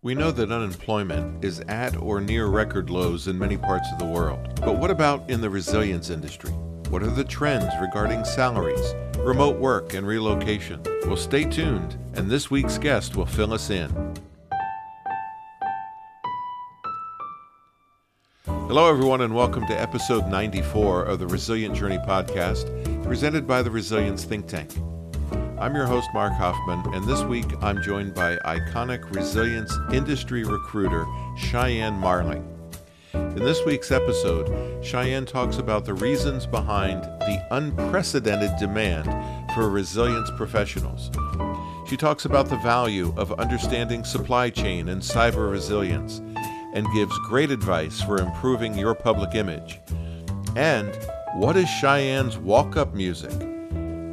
We know that unemployment is at or near record lows in many parts of the world. But what about in the resilience industry? What are the trends regarding salaries, remote work, and relocation? Well, stay tuned, and this week's guest will fill us in. Hello, everyone, and welcome to episode 94 of the Resilient Journey podcast, presented by the Resilience Think Tank. I'm your host, Mark Hoffman, and this week I'm joined by iconic resilience industry recruiter Cheyene Marling. In this week's episode, Cheyene talks about the reasons behind the unprecedented demand for resilience professionals. She talks about the value of understanding supply chain and cyber resilience and gives great advice for improving your public image. And what is Cheyene's walk up music?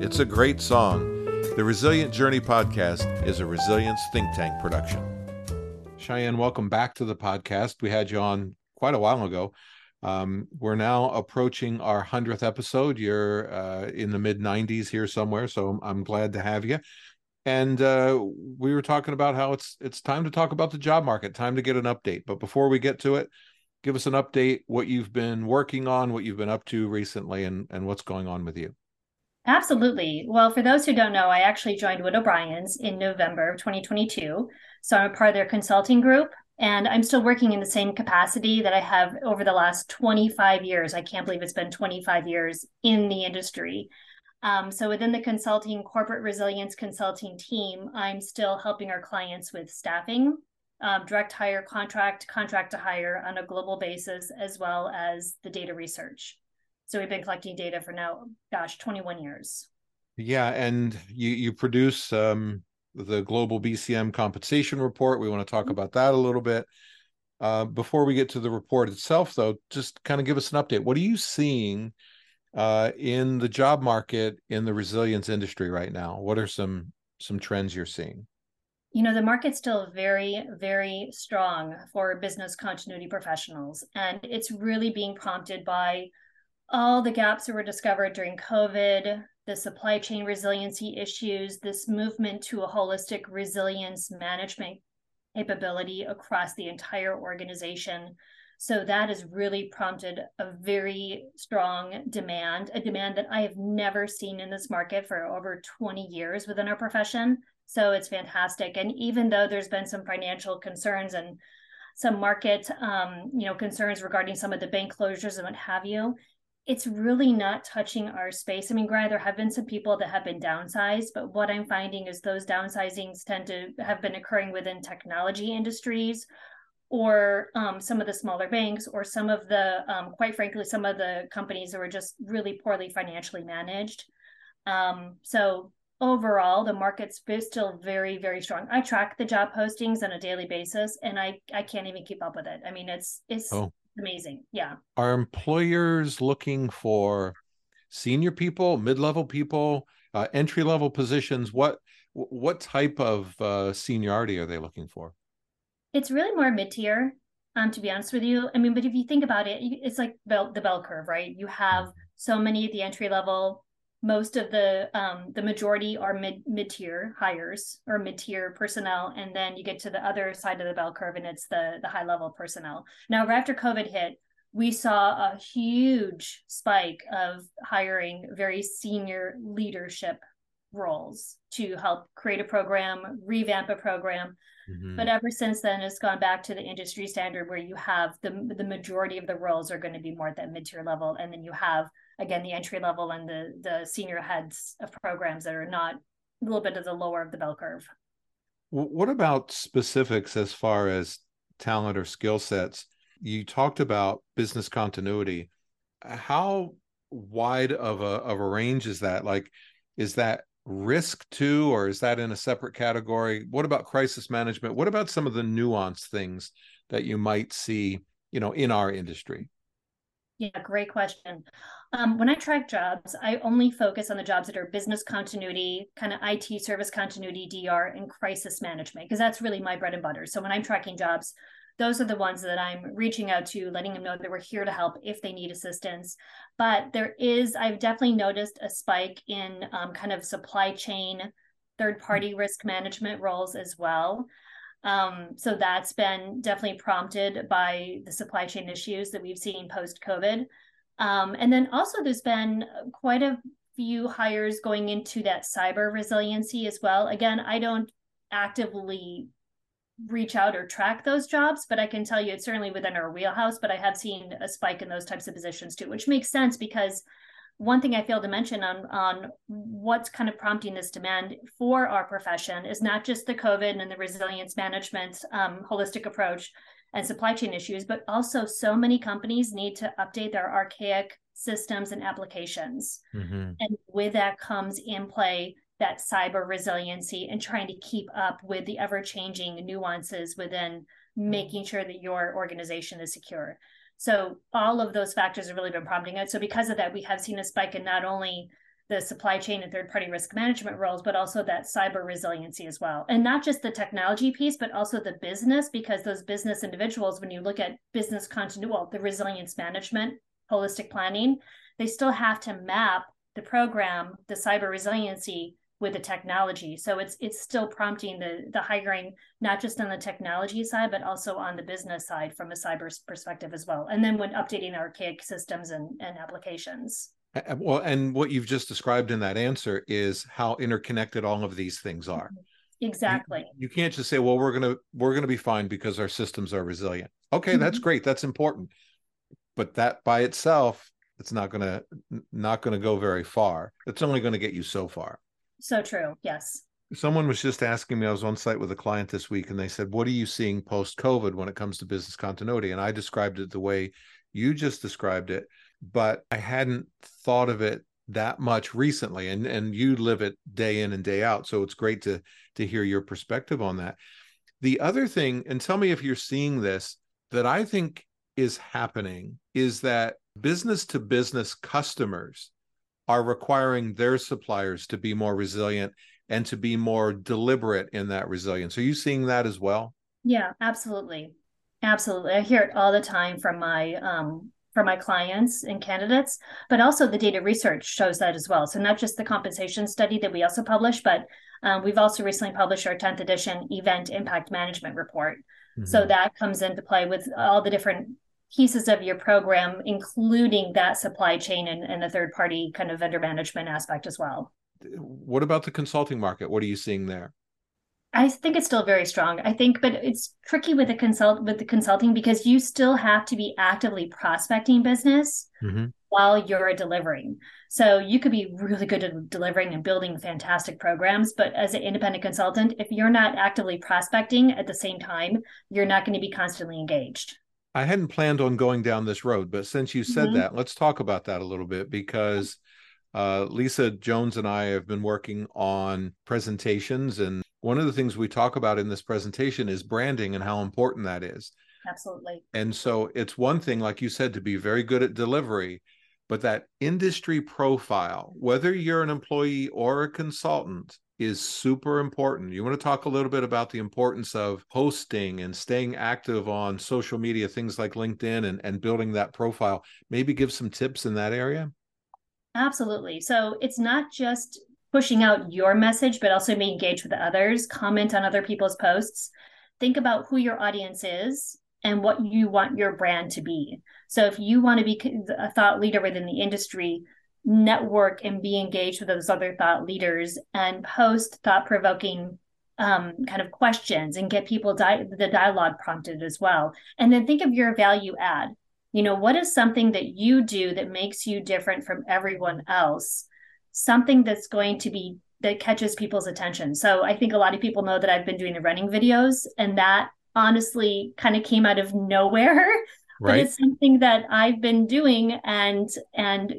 It's a great song the Resilient Journey podcast is a resilience think tank production. Cheyene, welcome back to the podcast. We had you on quite a while ago. Um, we're now approaching our 100th episode. You're uh, in the mid 90s here somewhere, so I'm, glad to have you. And uh, we were talking about how it's it's time to talk about the job market, time to get an update. But before we get to it, give us an update what you've been working on, what you've been up to recently, and and what's going on with you. Absolutely. Well, for those who don't know, I actually joined Witt O'Brien's in November of 2022. So I'm a part of their consulting group, and I'm still working in the same capacity that I have over the last 25 years. I can't believe it's been 25 years in the industry. Um, so within the consulting corporate resilience consulting team, I'm still helping our clients with staffing, um, direct hire, contract, contract to hire on a global basis, as well as the data research. So we've been collecting data for now, gosh, 21 years. Yeah, and you you produce um, the global BCM compensation report. We want to talk mm-hmm. about that a little bit. Uh, before we get to the report itself, though, just kind of give us an update. What are you seeing uh, in the job market in the resilience industry right now? What are some some trends you're seeing? You know, the market's still very, very strong for business continuity professionals, and it's really being prompted by all the gaps that were discovered during COVID, the supply chain resiliency issues, this movement to a holistic resilience management capability across the entire organization. So that has really prompted a very strong demand, a demand that I have never seen in this market for over 20 years within our profession. So it's fantastic. And even though there's been some financial concerns and some market um, you know concerns regarding some of the bank closures and what have you it's really not touching our space. I mean, granted, there have been some people that have been downsized, but what I'm finding is those downsizings tend to have been occurring within technology industries or um, some of the smaller banks or some of the, um, quite frankly, some of the companies that were just really poorly financially managed. Um, so overall, the market's still very, very strong. I track the job postings on a daily basis, and I I can't even keep up with it. I mean, it's it's oh amazing. Yeah. Are employers looking for senior people, mid-level people, uh, entry-level positions? What what type of uh, seniority are they looking for? It's really more mid-tier. Um, to be honest with you, I mean, but if you think about it, it's like bell, the bell curve, right? You have mm-hmm. so many at the entry level, most of the um, the majority are mid mid tier hires or mid tier personnel, and then you get to the other side of the bell curve, and it's the the high level personnel. Now, right after COVID hit, we saw a huge spike of hiring very senior leadership roles to help create a program, revamp a program. Mm-hmm. But ever since then, it's gone back to the industry standard where you have the the majority of the roles are going to be more at that mid tier level, and then you have again the entry level and the the senior heads of programs that are not a little bit of the lower of the bell curve. What about specifics as far as talent or skill sets? You talked about business continuity. How wide of a of a range is that? Like is that risk too or is that in a separate category? What about crisis management? What about some of the nuanced things that you might see you know in our industry? Yeah great question um, when I track jobs, I only focus on the jobs that are business continuity, kind of IT service continuity, DR, and crisis management, because that's really my bread and butter. So when I'm tracking jobs, those are the ones that I'm reaching out to, letting them know that we're here to help if they need assistance. But there is, I've definitely noticed a spike in um, kind of supply chain, third party risk management roles as well. Um, so that's been definitely prompted by the supply chain issues that we've seen post COVID. Um, and then also, there's been quite a few hires going into that cyber resiliency as well. Again, I don't actively reach out or track those jobs, but I can tell you it's certainly within our wheelhouse. But I have seen a spike in those types of positions too, which makes sense because one thing I failed to mention on on what's kind of prompting this demand for our profession is not just the COVID and the resilience management um, holistic approach and supply chain issues, but also so many companies need to update their archaic systems and applications, mm-hmm. and with that comes in play that cyber resiliency and trying to keep up with the ever changing nuances within making sure that your organization is secure. So all of those factors have really been prompting it. So because of that, we have seen a spike in not only the supply chain and third party risk management roles, but also that cyber resiliency as well. And not just the technology piece, but also the business, because those business individuals, when you look at business continuity, well, the resilience management, holistic planning, they still have to map the program, the cyber resiliency with the technology. So it's it's still prompting the the hiring not just on the technology side, but also on the business side from a cyber perspective as well. And then when updating archaic systems and, and applications. Well, and what you've just described in that answer is how interconnected all of these things are. Mm-hmm. Exactly. You, you can't just say, "Well, we're gonna we're gonna be fine because our systems are resilient." Okay, mm-hmm. that's great. That's important, but that by itself, it's not gonna not gonna go very far. It's only going to get you so far. So true. Yes. Someone was just asking me, I was on site with a client this week, and they said, What are you seeing post COVID when it comes to business continuity? And I described it the way you just described it, but I hadn't thought of it that much recently. And and you live it day in and day out. So it's great to to hear your perspective on that. The other thing, and tell me if you're seeing this, that I think is happening is that business to business customers are requiring their suppliers to be more resilient and to be more deliberate in that resilience. Are you seeing that as well? Yeah, absolutely. Absolutely. I hear it all the time from my um from my clients and candidates, but also the data research shows that as well. So not just the compensation study that we also publish, but um, we've also recently published our 10th edition event impact management report. Mm-hmm. So that comes into play with all the different pieces of your program, including that supply chain and, and the third party kind of vendor management aspect as well. What about the consulting market? What are you seeing there? I think it's still very strong. I think, but it's tricky with the consult with the consulting because you still have to be actively prospecting business mm-hmm. while you're delivering. So you could be really good at delivering and building fantastic programs, but as an independent consultant, if you're not actively prospecting at the same time, you're not going to be constantly engaged. I hadn't planned on going down this road, but since you said mm-hmm. that, let's talk about that a little bit because uh, Lisa Jones and I have been working on presentations. And one of the things we talk about in this presentation is branding and how important that is. Absolutely. And so it's one thing, like you said, to be very good at delivery, but that industry profile, whether you're an employee or a consultant, is super important. You want to talk a little bit about the importance of posting and staying active on social media, things like LinkedIn and, and building that profile. Maybe give some tips in that area? Absolutely. So it's not just pushing out your message, but also be engaged with others, comment on other people's posts. Think about who your audience is and what you want your brand to be. So if you want to be a thought leader within the industry, network and be engaged with those other thought leaders and post thought provoking um, kind of questions and get people di- the dialogue prompted as well. And then think of your value add. You know, what is something that you do that makes you different from everyone else? Something that's going to be that catches people's attention. So I think a lot of people know that I've been doing the running videos, and that honestly kind of came out of nowhere. Right. But it's something that I've been doing and and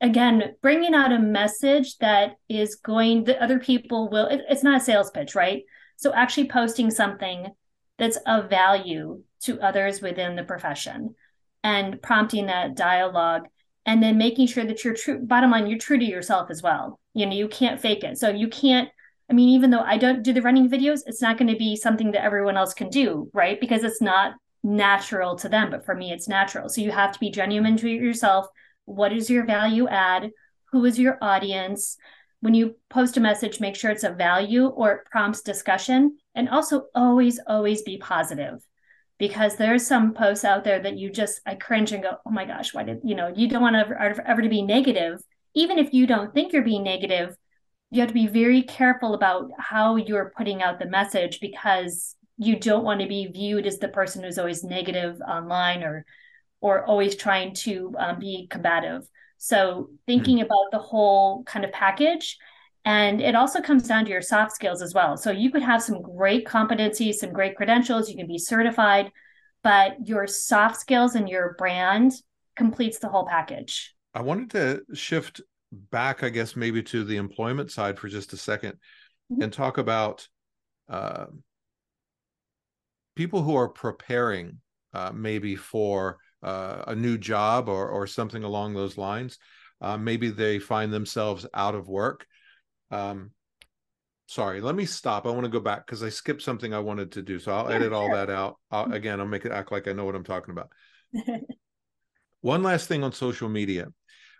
again bringing out a message that is going that other people will it, it's not a sales pitch right so actually posting something that's of value to others within the profession and prompting that dialogue and then making sure that you're true bottom line you're true to yourself as well. You know you can't fake it. So you can't i mean even though i don't do the running videos it's not going to be something that everyone else can do right? Because it's not natural to them but for me it's natural. So you have to be genuine to yourself. What is your value add? Who is your audience? When you post a message, make sure it's a value or it prompts discussion. And also always, always be positive because there's some posts out there that you just I cringe and go, oh my gosh, why did you know you don't want to ever, ever to be negative, even if you don't think you're being negative. You have to be very careful about how you're putting out the message because you don't want to be viewed as the person who's always negative online or or always trying to um, be combative. So thinking mm-hmm. about the whole kind of package and it also comes down to your soft skills as well. So you could have some great competencies, some great credentials, you can be certified, but your soft skills and your brand completes the whole package. I wanted to shift back, I guess, maybe to the employment side for just a 2nd mm-hmm. and talk about uh, people who are preparing uh, maybe for uh, a new job or, or something along those lines. Uh, maybe they find themselves out of work um, sorry, let me stop. I want to go back because I skipped something I wanted to do. So I'll yeah, edit all that out. I'll, mm-hmm. again, I'll make it act like I know what I'm talking about. One last thing on social media.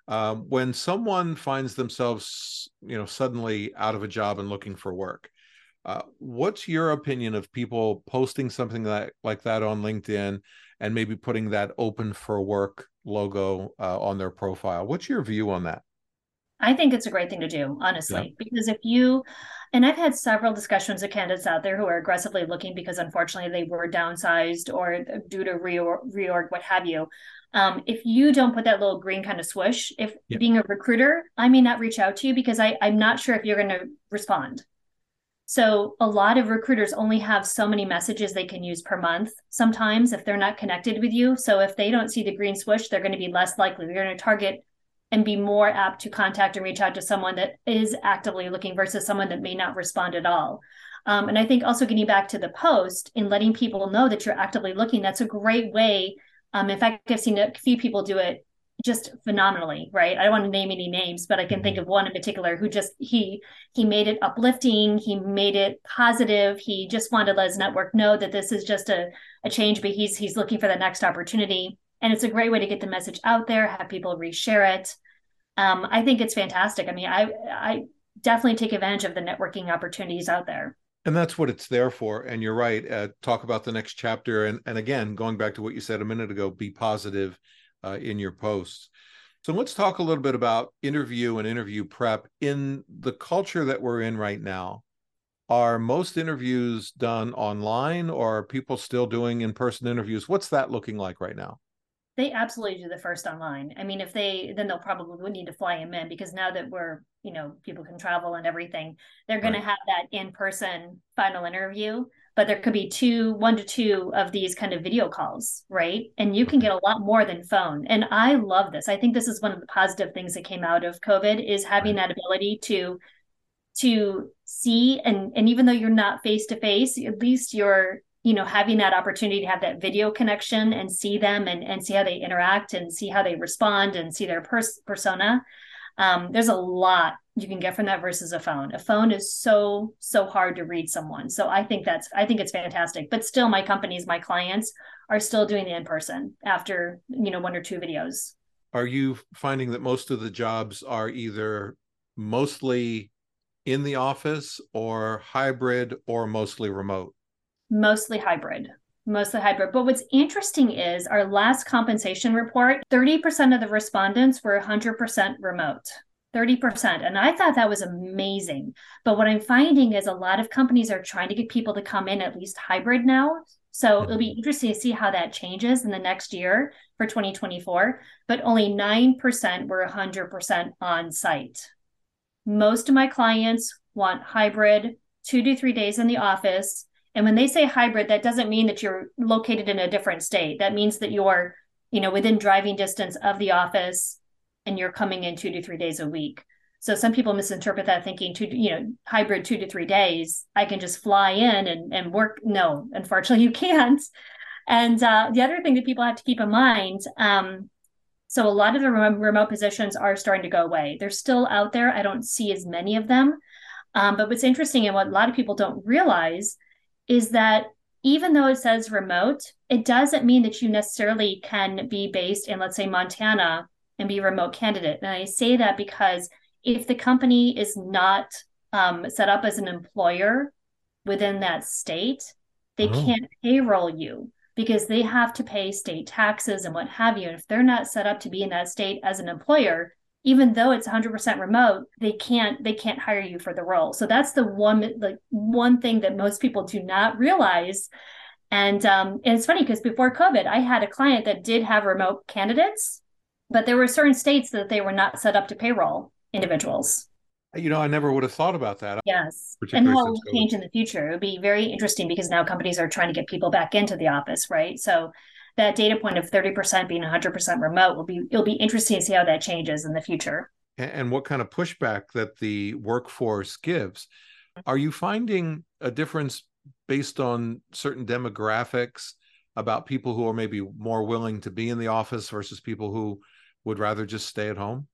Um, when someone finds themselves, you know, suddenly out of a job and looking for work, uh, what's your opinion of people posting something that like that on LinkedIn and maybe putting that open for work logo uh, on their profile? What's your view on that? I think it's a great thing to do, honestly, yeah. because if you, and I've had several discussions with candidates out there who are aggressively looking because unfortunately they were downsized or due to reorg, reorg what have you. Um, if you don't put that little green kind of swoosh, if yeah. being a recruiter, I may not reach out to you because I, I'm not sure if you're going to respond. So a lot of recruiters only have so many messages they can use per month sometimes if they're not connected with you. So if they don't see the green swoosh, they're going to be less likely. They're going to target and be more apt to contact and reach out to someone that is actively looking versus someone that may not respond at all. Um, and I think also getting back to the post and letting people know that you're actively looking, that's a great way. Um, in fact, I've seen a few people do it just phenomenally, right? I don't want to name any names, but I can think of one in particular who just he he made it uplifting, he made it positive. He just wanted to let his network know that this is just a, a change, but he's he's looking for the next opportunity and it's a great way to get the message out there have people reshare it. Um, i think it's fantastic. I mean i i definitely take advantage of the networking opportunities out there. And that's what it's there for. And you're right uh, talk about the next chapter. And and again going back to what you said a minute ago be positive uh, in your posts. So let's talk a little bit about interview and interview prep. In the culture that we're in right now are most interviews done online or are people still doing in-person interviews? What's that looking like right now they absolutely do the first online. I mean, if they then they'll probably need to fly him in because now that we're you know people can travel and everything, they're going right. to have that in person final interview. But there could be two, one to two of these kind of video calls, right? And you can get mm-hmm. a lot more than phone. And I love this. I think this is one of the positive things that came out of COVID is having right. that ability to to see and and even though you're not face to face, at least you're you know having that opportunity to have that video connection and see them and, and see how they interact and see how they respond and see their pers- persona um, there's a lot you can get from that versus a phone. A phone is so so hard to read someone. So i think that's i think it's fantastic. But still my companies my clients are still doing the in person after you know one or two videos. Are you finding that most of the jobs are either mostly in the office or hybrid or mostly remote mostly hybrid mostly hybrid. But what's interesting is our last compensation report 30% of the respondents were 100% remote. 30%. And I thought that was amazing. But what I'm finding is a lot of companies are trying to get people to come in at least hybrid now. So it'll be mm-hmm. interesting to see how that changes in the next year for 2024. But only 9% were 100% on site. Most of my clients want hybrid, two to three days in the office, and when they say hybrid, that doesn't mean that you're located in a different state. That means that you're, you know, within driving distance of the office and you're coming in two to three days a week. So some people misinterpret that thinking two, you know, hybrid two to three days. I can just fly in and, and work. No, unfortunately you can't. And uh, the other thing that people have to keep in mind, um, so a lot of the remote positions are starting to go away. They're still out there. I don't see as many of them. Um, but what's interesting and what a lot of people don't realize is that even though it says remote, it doesn't mean that you necessarily can be based in, let's say, Montana and be a remote candidate. And I say that because if the company is not um, set up as an employer within that state, they oh. can't payroll you because they have to pay state taxes and what have you. And if they're not set up to be in that state as an employer, even though it's 100% remote they can't they can't hire you for the role so that's the one like one thing that most people do not realize and um, and it's funny because before covid i had a client that did have remote candidates but there were certain states that they were not set up to payroll individuals you know, I never would have thought about that. Yes. And how will change in the future. It would be very interesting because now companies are trying to get people back into the office, right? So that data point of 30% being 100% remote will be it'll be interesting to see how that changes in the future. And what kind of pushback that the workforce gives. Are you finding a difference based on certain demographics about people who are maybe more willing to be in the office versus people who would rather just stay at home?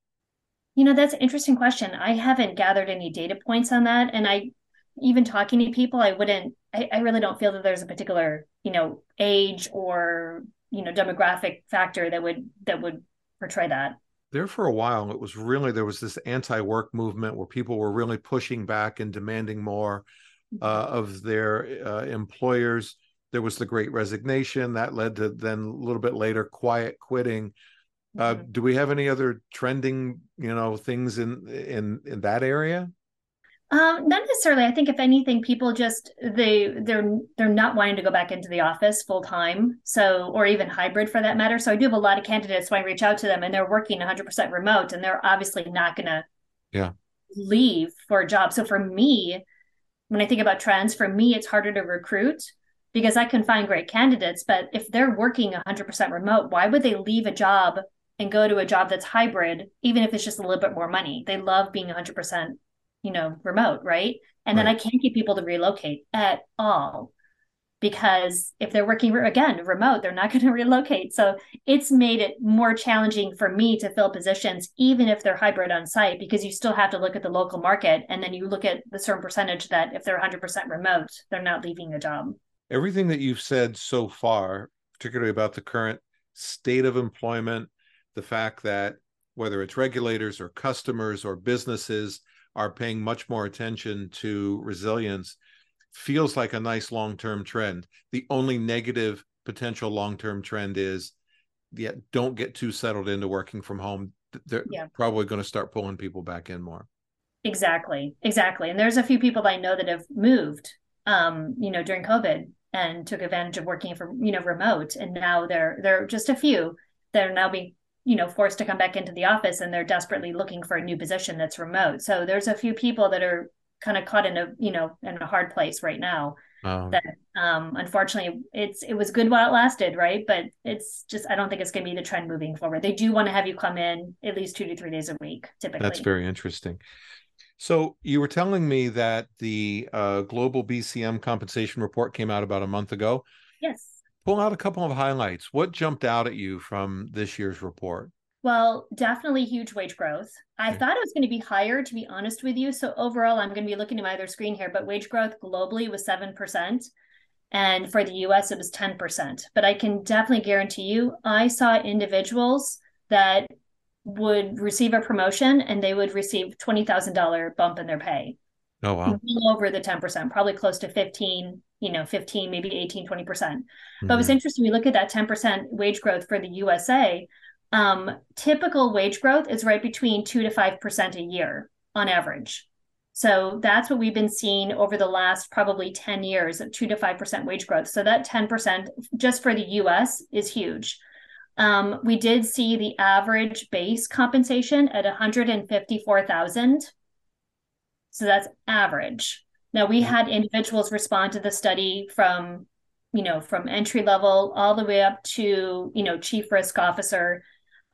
You know, that's an interesting question. I haven't gathered any data points on that. And I, even talking to people, I wouldn't, I, I really don't feel that there's a particular, you know, age or, you know, demographic factor that would, that would portray that. There for a while, it was really, there was this anti work movement where people were really pushing back and demanding more uh, mm-hmm. of their uh, employers. There was the great resignation that led to then a little bit later quiet quitting uh, mm-hmm. do we have any other trending, you know, things in in in that area? Um, not necessarily. I think if anything, people just they they're they're not wanting to go back into the office full time, so or even hybrid for that matter. So I do have a lot of candidates when I reach out to them, and they're working 100 percent remote, and they're obviously not going to yeah leave for a job. So for me, when I think about trends, for me, it's harder to recruit because I can find great candidates, but if they're working 100% remote, why would they leave a job and go to a job that's hybrid, even if it's just a little bit more money. They love being 100%, you know, remote, right? And right. then I can't get people to relocate at all because if they're working again remote, they're not going to relocate. So it's made it more challenging for me to fill positions, even if they're hybrid on site, because you still have to look at the local market and then you look at the certain percentage that if they're 100% remote, they're not leaving the job. Everything that you've said so far, particularly about the current state of employment the fact that whether it's regulators or customers or businesses are paying much more attention to resilience feels like a nice long-term trend. The only negative potential long-term trend is yeah, don't get too settled into working from home. They're yeah. probably going to start pulling people back in more. Exactly. Exactly. And there's a few people that I know that have moved um, you know, during COVID and took advantage of working from, you know, remote. And now they're they're just a few that are now being you know forced to come back into the office and they're desperately looking for a new position that's remote. So there's a few people that are kind of caught in a you know in a hard place right now oh. that um unfortunately it's it was good while it lasted right? But it's just i don't think it's going to be the trend moving forward. They do want to have you come in at least two to three days a week typically. That's very interesting. So you were telling me that the uh, global bcm compensation report came out about a month ago. Yes pull out a couple of highlights. What jumped out at you from this year's report? Well, definitely huge wage growth. I okay. thought it was going to be higher, to be honest with you. So overall, I'm going to be looking at my other screen here, but wage growth globally was 7%. And for the US, it was 10%. But I can definitely guarantee you, I saw individuals that would receive a promotion and they would receive $20,000 bump in their pay. Oh, wow. over the 10%, probably close to 15, you know 15 maybe 18 20%. Mm-hmm. but what's interesting we look at that 10% wage growth for the usa um, typical wage growth is right between 2 to 5% a year on average. So that's what we've been seeing over the last probably 10 years of 2 to 5% wage growth. So that 10% just for the us is huge. Um, we did see the average base compensation at 154000 so that's average now we had individuals respond to the study from, you know, from entry level all the way up to, you know, chief risk officer.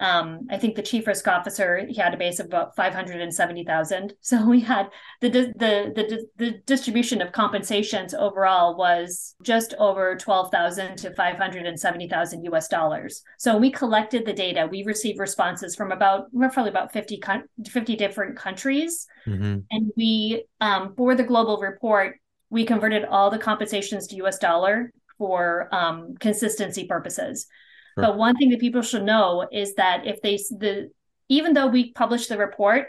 Um, I think the chief risk officer he had a base of about five hundred and seventy thousand. So we had the, the the the distribution of compensations overall was just over twelve thousand to five hundred and seventy thousand U.S. dollars. So we collected the data. We received responses from about roughly about 50, 50 different countries, mm-hmm. and we um, for the global report we converted all the compensations to U.S. dollar for um, consistency purposes. Sure. But one thing that people should know is that if they the even though we publish the report,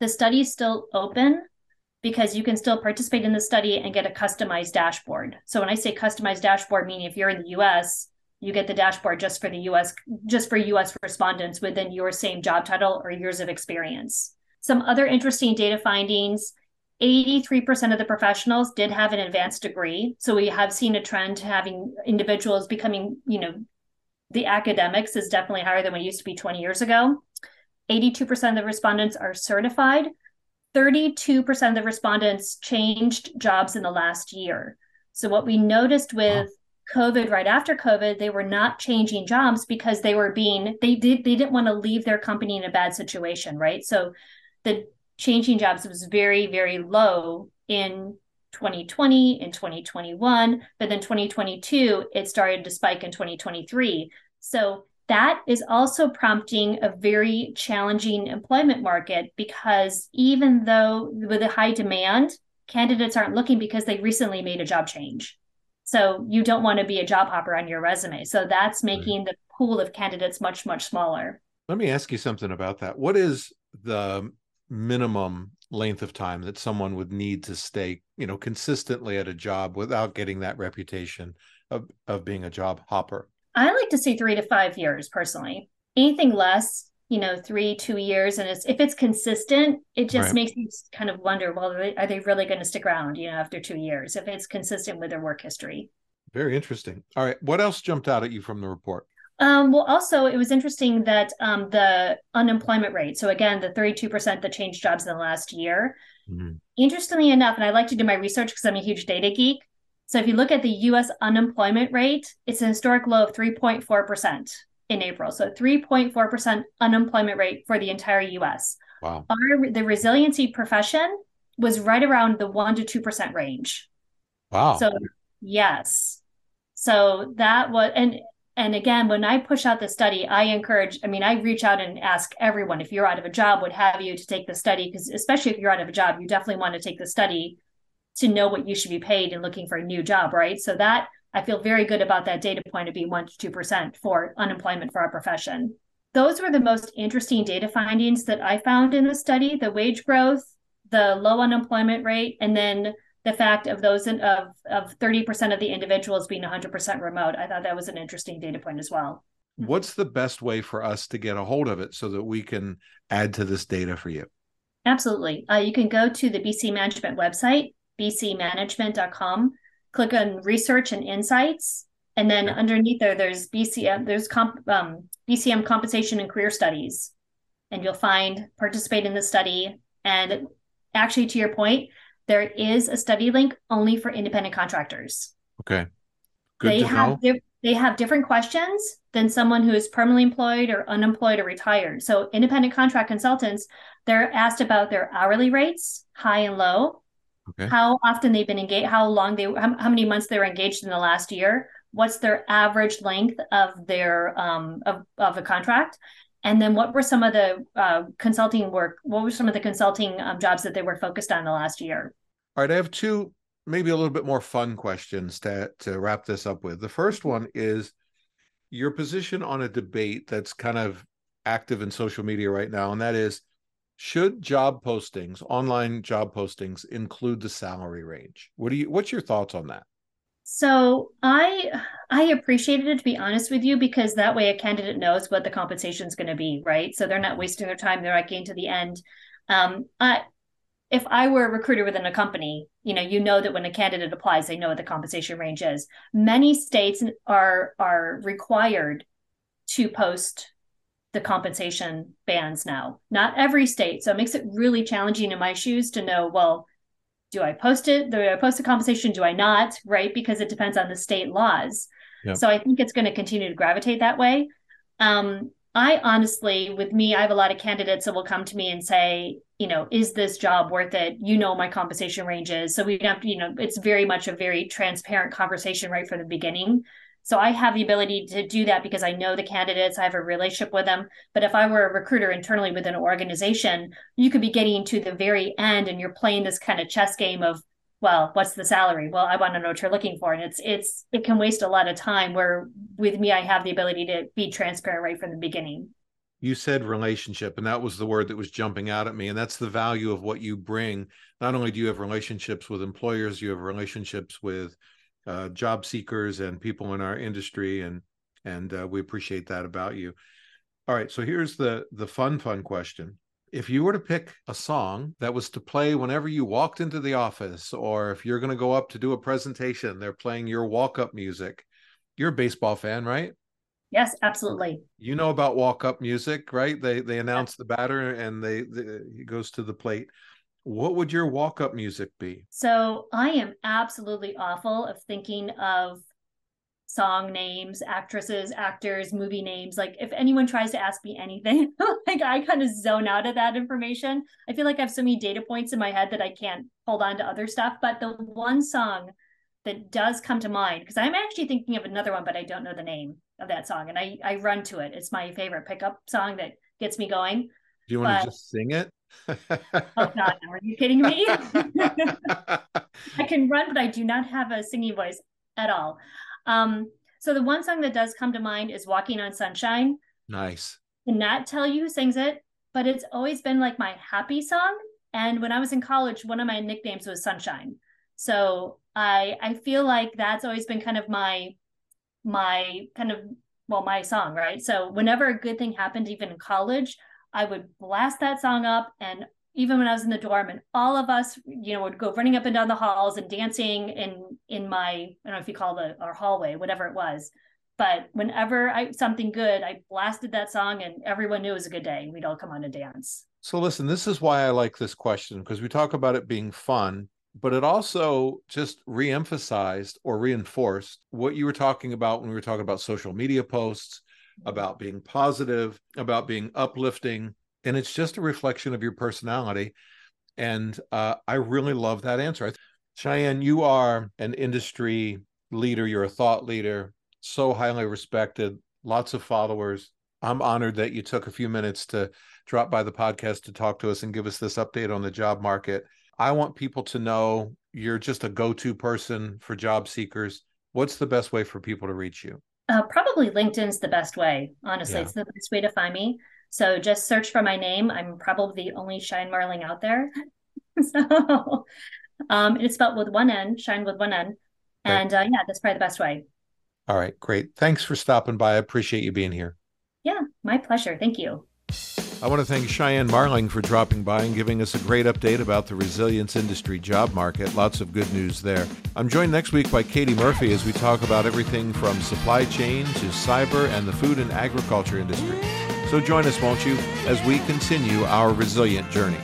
The study is still open because you can still participate in the study and get a customized dashboard. So when I say customized dashboard, meaning if you're in the US, you get the dashboard just for the US, just for US respondents within your same job title or years of experience. Some other interesting data findings 83% of the professionals did have an advanced degree. So we have seen a trend having individuals becoming, you know, the academics is definitely higher than what it used to be 20 years ago. 82% of the respondents are certified. 32% of the respondents changed jobs in the last year. So what we noticed with wow. COVID right after COVID, they were not changing jobs because they were being they did they didn't want to leave their company in a bad situation, right? So the changing jobs was very, very low in 2020 and 2021, but then 2022, it started to spike in 2023. So that is also prompting a very challenging employment market because even though with a high demand, candidates aren't looking because they recently made a job change. So you don't want to be a job hopper on your resume. So that's making the pool of candidates much, much smaller. Let me ask you something about that. What is the minimum length of time that someone would need to stay, you know, consistently at a job without getting that reputation of, of being a job hopper? I like to see three to five years personally. Anything less, you know, three, two years, and it's if it's consistent, it just right. makes me kind of wonder, well, are they really going to stick around, you know, after two years if it's consistent with their work history? Very interesting. All right, what else jumped out at you from the report? Um, well, also, it was interesting that um, the unemployment rate, so again, the 32% that changed jobs in the last year, mm-hmm. interestingly enough, and I like to do my research because I'm a huge data geek. So if you look at the US unemployment rate, it's an historic low of 3.4% in April. So 3.4% unemployment rate for the entire US. Wow. Our, the resiliency profession was right around the 1% to 2% range. Wow. So, yes. So that was, and and again, when I push out the study, I encourage, I mean, I reach out and ask everyone if you're out of a job, what have you, to take the study, because especially if you're out of a job, you definitely want to take the study to know what you should be paid and looking for a new job, right? So that I feel very good about that data point of being one to two percent for unemployment for our profession. Those were the most interesting data findings that I found in the study: the wage growth, the low unemployment rate, and then the fact of those in, of of 30% of the individuals being 100% remote. I thought that was an interesting data point as well. What's the best way for us to get a hold of it so that we can add to this data for you? Absolutely. Uh, you can go to the BC Management website, bcmanagement.com, click on research and insights. And then underneath there, there's BCM, there's comp, um, BCM compensation and career studies. And you'll find participate in the study. And actually, to your point, there is a study link only for independent contractors. Okay. Good they have di- they have different questions than someone who is permanently employed or unemployed or retired. So independent contract consultants, they're asked about their hourly rates, high and low, okay. how often they've been engaged, how long they how, how many months they were engaged in the last year, what's their average length of their um of, of a contract and then what were some of the uh, consulting work what were some of the consulting um, jobs that they were focused on the last year? All right i have two maybe a little bit more fun questions to to wrap this up with. The first one is your position on a debate that's kind of active in social media right now and that is should job postings online job postings include the salary range? What do you what's your thoughts on that so I I appreciated it to be honest with you because that way a candidate knows what the compensation is going to be, right? So they're not wasting their time. They're not getting to the end. Um, I, if I were a recruiter within a company, you know, you know that when a candidate applies, they know what the compensation range is. Many states are are required to post the compensation bands now. Not every state, so it makes it really challenging in my shoes to know. Well, do I post it? Do I post the compensation? Do I not? Right? Because it depends on the state laws. Yep. So I think it's going to continue to gravitate that way. Um, I honestly, with me, I have a lot of candidates that will come to me and say, you know, is this job worth it? You know, my compensation ranges. So we have to, you know, it's very much a very transparent conversation right from the beginning. So I have the ability to do that because I know the candidates, I have a relationship with them. But if I were a recruiter internally within an organization, you could be getting to the very end and you're playing this kind of chess game of, well, what's the salary? Well, I want to know what you're looking for. And it's it's it can waste a lot of time where with me I have the ability to be transparent right from the beginning. you said relationship, and that was the word that was jumping out at me. And that's the value of what you bring. Not only do you have relationships with employers, you have relationships with uh, job seekers and people in our industry, and and uh, we appreciate that about you. All right, so here's the the fun fun question. If you were to pick a song that was to play whenever you walked into the office, or if you're going to go up to do a presentation, they're playing your walk up music. You're a baseball fan, right? Yes, absolutely. You know about walk up music, right? They they announce the batter and they, they he goes to the plate. What would your walk up music be? So I am absolutely awful of thinking of song names, actresses, actors, movie names. Like if anyone tries to ask me anything, like I kind of zone out of that information. I feel like I have so many data points in my head that I can't hold on to other stuff. But the one song that does come to mind, because I'm actually thinking of another one, but I don't know the name of that song. And I, I run to it. It's my favorite pickup song that gets me going. Do you want but, to just sing it? Oh God, are you kidding me? I can run, but I do not have a singing voice at all. Um, so the one song that does come to mind is Walking on Sunshine. Nice. Cannot tell you who sings it, but it's always been like my happy song. And when I was in college, one of my nicknames was Sunshine. So I I feel like that's always been kind of my my kind of well my song right so whenever a good thing happened even in college i would blast that song up and even when i was in the dorm and all of us you know would go running up and down the halls and dancing in in my i don't know if you call the our hallway whatever it was. But whenever i something good i blasted that song and everyone knew it was a good day we'd all come on and dance. So listen this is why i like this question because we talk about it being fun but it also just reemphasized or reinforced what you were talking about when we were talking about social media posts, about being positive, about being uplifting. And it's just a reflection of your personality. And uh, I really love that answer. Cheyene, you are an industry leader, you're a thought leader, so highly respected, lots of followers. I'm honored that you took a few minutes to drop by the podcast to talk to us and give us this update on the job market. I want people to know you're just a go to person for job seekers. What's the best way for people to reach you? Uh, probably LinkedIn's the best way. Honestly, yeah. it's the best way to find me. So just search for my name. I'm probably the only Cheyene Marling out there. so um, it's spelled with one N, Cheyene with one N. And uh, yeah, that's probably the best way. All right, great. Thanks for stopping by. I appreciate you being here. Yeah, my pleasure. Thank you. I want to thank Cheyene Marling for dropping by and giving us a great update about the resilience industry job market. Lots of good news there. I'm joined next week by Katie Murphy as we talk about everything from supply chain to cyber and the food and agriculture industry. So join us, won't you, as we continue our resilient journey.